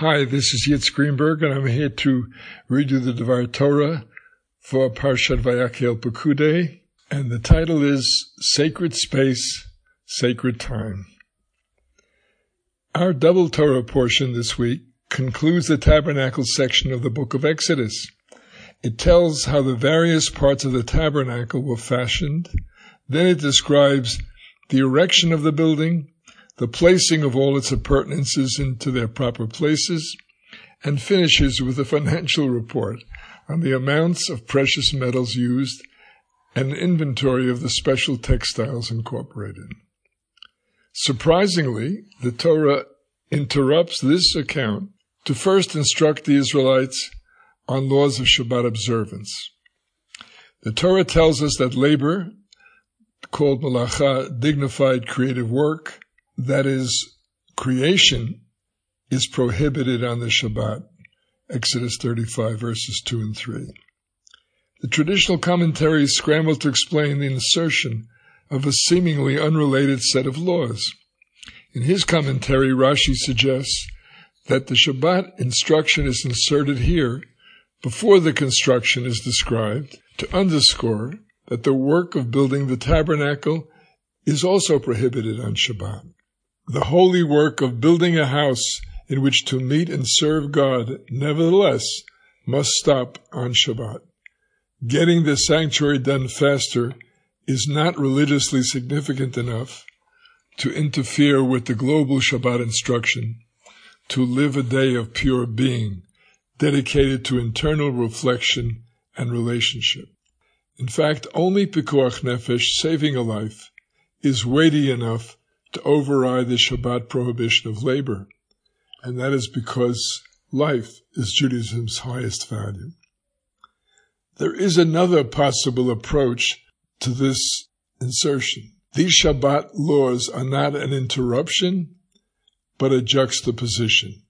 Hi, this is Yitz Greenberg, and I'm here to read you the Devar Torah for Parshat Vayakhel Pekudei, and the title is Sacred Space, Sacred Time. Our double Torah portion this week concludes the tabernacle section of the book of Exodus. It tells how the various parts of the tabernacle were fashioned. Then it describes the erection of the building, the placing of all its appurtenances into their proper places, and finishes with a financial report on the amounts of precious metals used and an inventory of the special textiles incorporated. Surprisingly, the Torah interrupts this account to first instruct the Israelites on laws of Shabbat observance. The Torah tells us that labor, called malacha, dignified creative work, that is, creation, is prohibited on the Shabbat. Exodus 35 verses 2 and 3. The traditional commentaries scramble to explain the insertion of a seemingly unrelated set of laws. In his commentary, Rashi suggests that the Shabbat instruction is inserted here before the construction is described to underscore that the work of building the tabernacle is also prohibited on Shabbat. The holy work of building a house in which to meet and serve God, nevertheless, must stop on Shabbat. Getting the sanctuary done faster is not religiously significant enough to interfere with the global Shabbat instruction to live a day of pure being, dedicated to internal reflection and relationship. In fact, only Pikuach Nefesh, saving a life, is weighty enough to override the Shabbat prohibition of labor, and that is because life is Judaism's highest value. There is another possible approach to this insertion. These Shabbat laws are not an interruption, but a juxtaposition.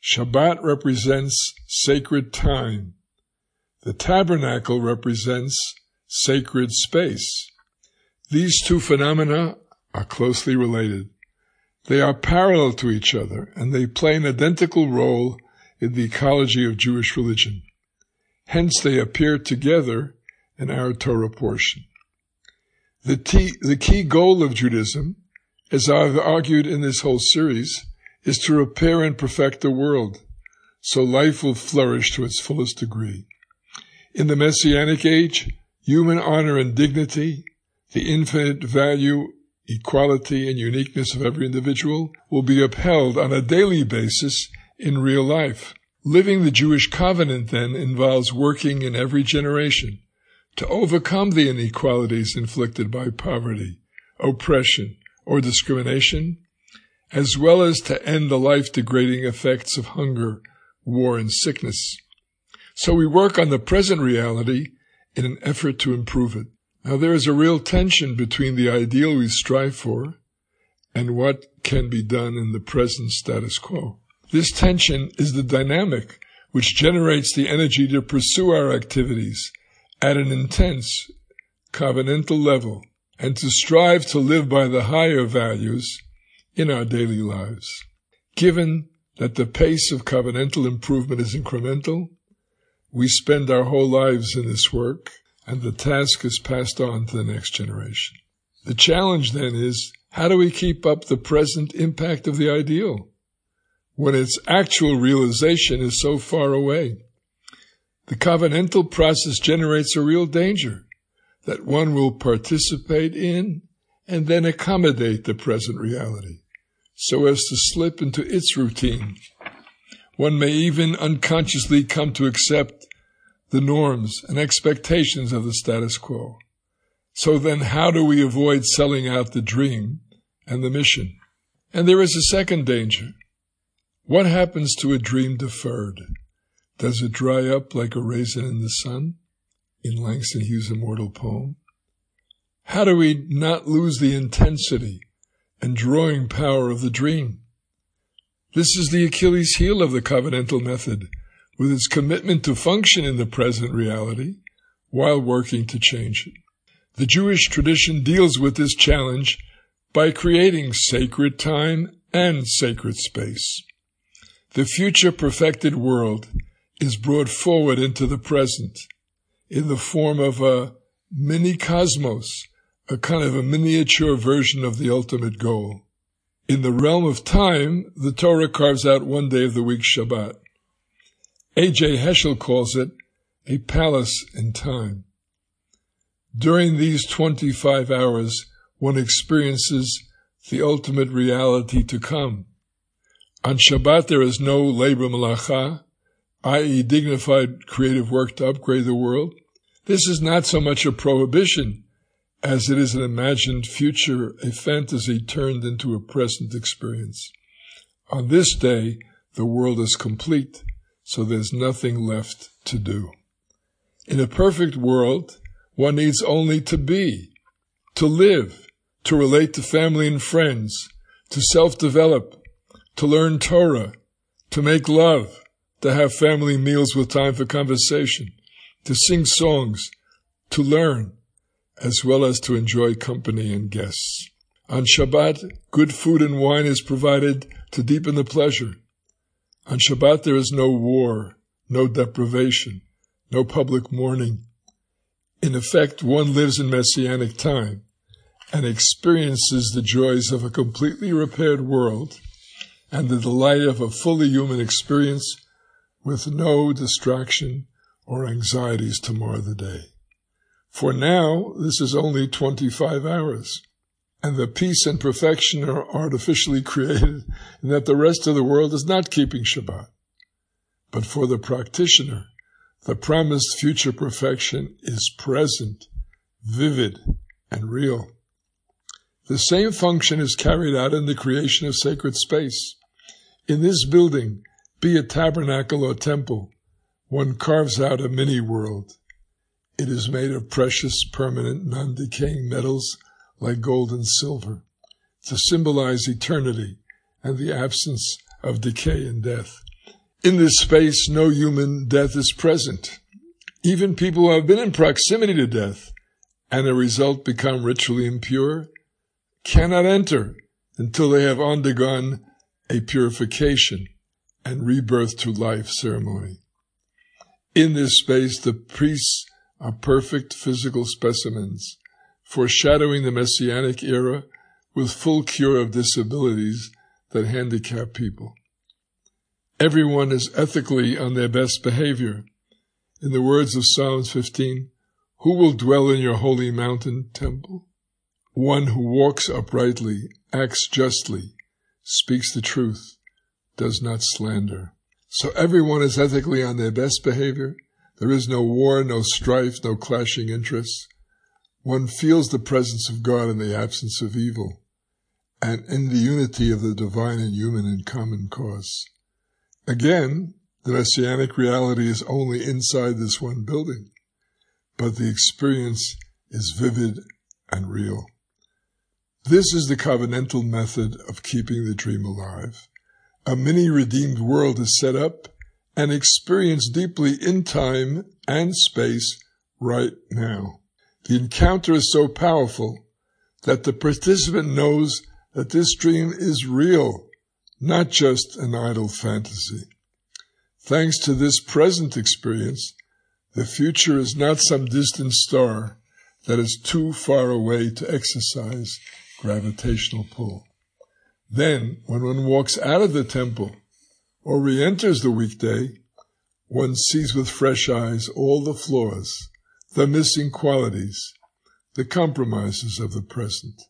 Shabbat represents sacred time. The tabernacle represents sacred space. These two phenomena are closely related. They are parallel to each other, and they play an identical role in the ecology of Jewish religion. Hence, they appear together in our Torah portion. The, t- the key goal of Judaism, as I've argued in this whole series, is to repair and perfect the world so life will flourish to its fullest degree. In the Messianic age, human honor and dignity, the infinite value equality and uniqueness of every individual will be upheld on a daily basis in real life. Living the Jewish covenant then involves working in every generation to overcome the inequalities inflicted by poverty, oppression, or discrimination, as well as to end the life degrading effects of hunger, war, and sickness. So we work on the present reality in an effort to improve it. Now, there is a real tension between the ideal we strive for and what can be done in the present status quo. This tension is the dynamic which generates the energy to pursue our activities at an intense covenantal level and to strive to live by the higher values in our daily lives. Given that the pace of covenantal improvement is incremental, we spend our whole lives in this work and the task is passed on to the next generation. The challenge then is how do we keep up the present impact of the ideal when its actual realization is so far away? The covenantal process generates a real danger that one will participate in and then accommodate the present reality so as to slip into its routine. One may even unconsciously come to accept the norms and expectations of the status quo. So then how do we avoid selling out the dream and the mission? And there is a second danger. What happens to a dream deferred? Does it dry up like a raisin in the sun? In Langston Hughes' immortal poem. How do we not lose the intensity and drawing power of the dream? This is the Achilles heel of the covenantal method with its commitment to function in the present reality while working to change it. The Jewish tradition deals with this challenge by creating sacred time and sacred space. The future perfected world is brought forward into the present in the form of a mini cosmos, a kind of a miniature version of the ultimate goal. In the realm of time, the Torah carves out one day of the week Shabbat. A.J. Heschel calls it a palace in time. During these 25 hours, one experiences the ultimate reality to come. On Shabbat, there is no labor malacha, i.e. dignified creative work to upgrade the world. This is not so much a prohibition as it is an imagined future, a fantasy turned into a present experience. On this day, the world is complete, so there's nothing left to do. In a perfect world, one needs only to be, to live, to relate to family and friends, to self-develop, to learn Torah, to make love, to have family meals with time for conversation, to sing songs, to learn, as well as to enjoy company and guests. On Shabbat, good food and wine is provided to deepen the pleasure. On Shabbat, there is no war, no deprivation, no public mourning. In effect, one lives in messianic time and experiences the joys of a completely repaired world and the delight of a fully human experience with no distraction or anxieties to mar the day. For now, this is only 25 hours, and the peace and perfection are artificially created and that the rest of the world is not keeping Shabbat. But for the practitioner, the promised future perfection is present, vivid, and real. The same function is carried out in the creation of sacred space. In this building, be it tabernacle or temple, one carves out a mini world it is made of precious, permanent, non-decaying metals like gold and silver to symbolize eternity and the absence of decay and death. In this space, no human death is present. Even people who have been in proximity to death and a result become ritually impure cannot enter until they have undergone a purification and rebirth to life ceremony. In this space, the priests are perfect physical specimens, foreshadowing the Messianic era with full cure of disabilities that handicap people. Everyone is ethically on their best behavior. In the words of Psalms 15, who will dwell in your holy mountain temple? One who walks uprightly, acts justly, speaks the truth, does not slander. So everyone is ethically on their best behavior there is no war, no strife, no clashing interests. One feels the presence of God in the absence of evil, and in the unity of the divine and human in common cause. Again, the messianic reality is only inside this one building, but the experience is vivid and real. This is the covenantal method of keeping the dream alive. A mini redeemed world is set up and experienced deeply in time and space right now. The encounter is so powerful that the participant knows that this dream is real, not just an idle fantasy. Thanks to this present experience, the future is not some distant star that is too far away to exercise gravitational pull. Then, when one walks out of the temple or re-enters the weekday, one sees with fresh eyes all the flaws, the missing qualities, the compromises of the present.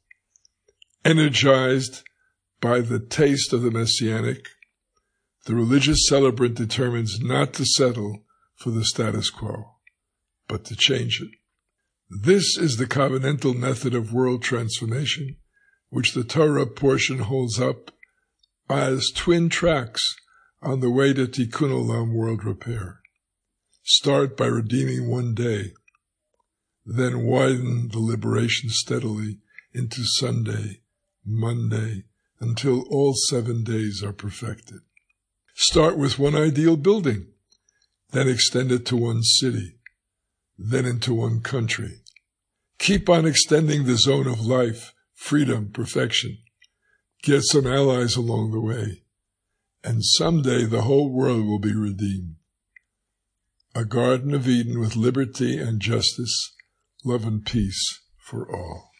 Energized by the taste of the messianic, the religious celebrant determines not to settle for the status quo, but to change it. This is the covenantal method of world transformation, which the Torah portion holds up as twin tracks on the way to Tikkun Olam world repair. Start by redeeming one day, then widen the liberation steadily into Sunday, Monday, until all seven days are perfected. Start with one ideal building, then extend it to one city, then into one country. Keep on extending the zone of life, freedom, perfection. Get some allies along the way and someday the whole world will be redeemed. A Garden of Eden with liberty and justice, love and peace for all.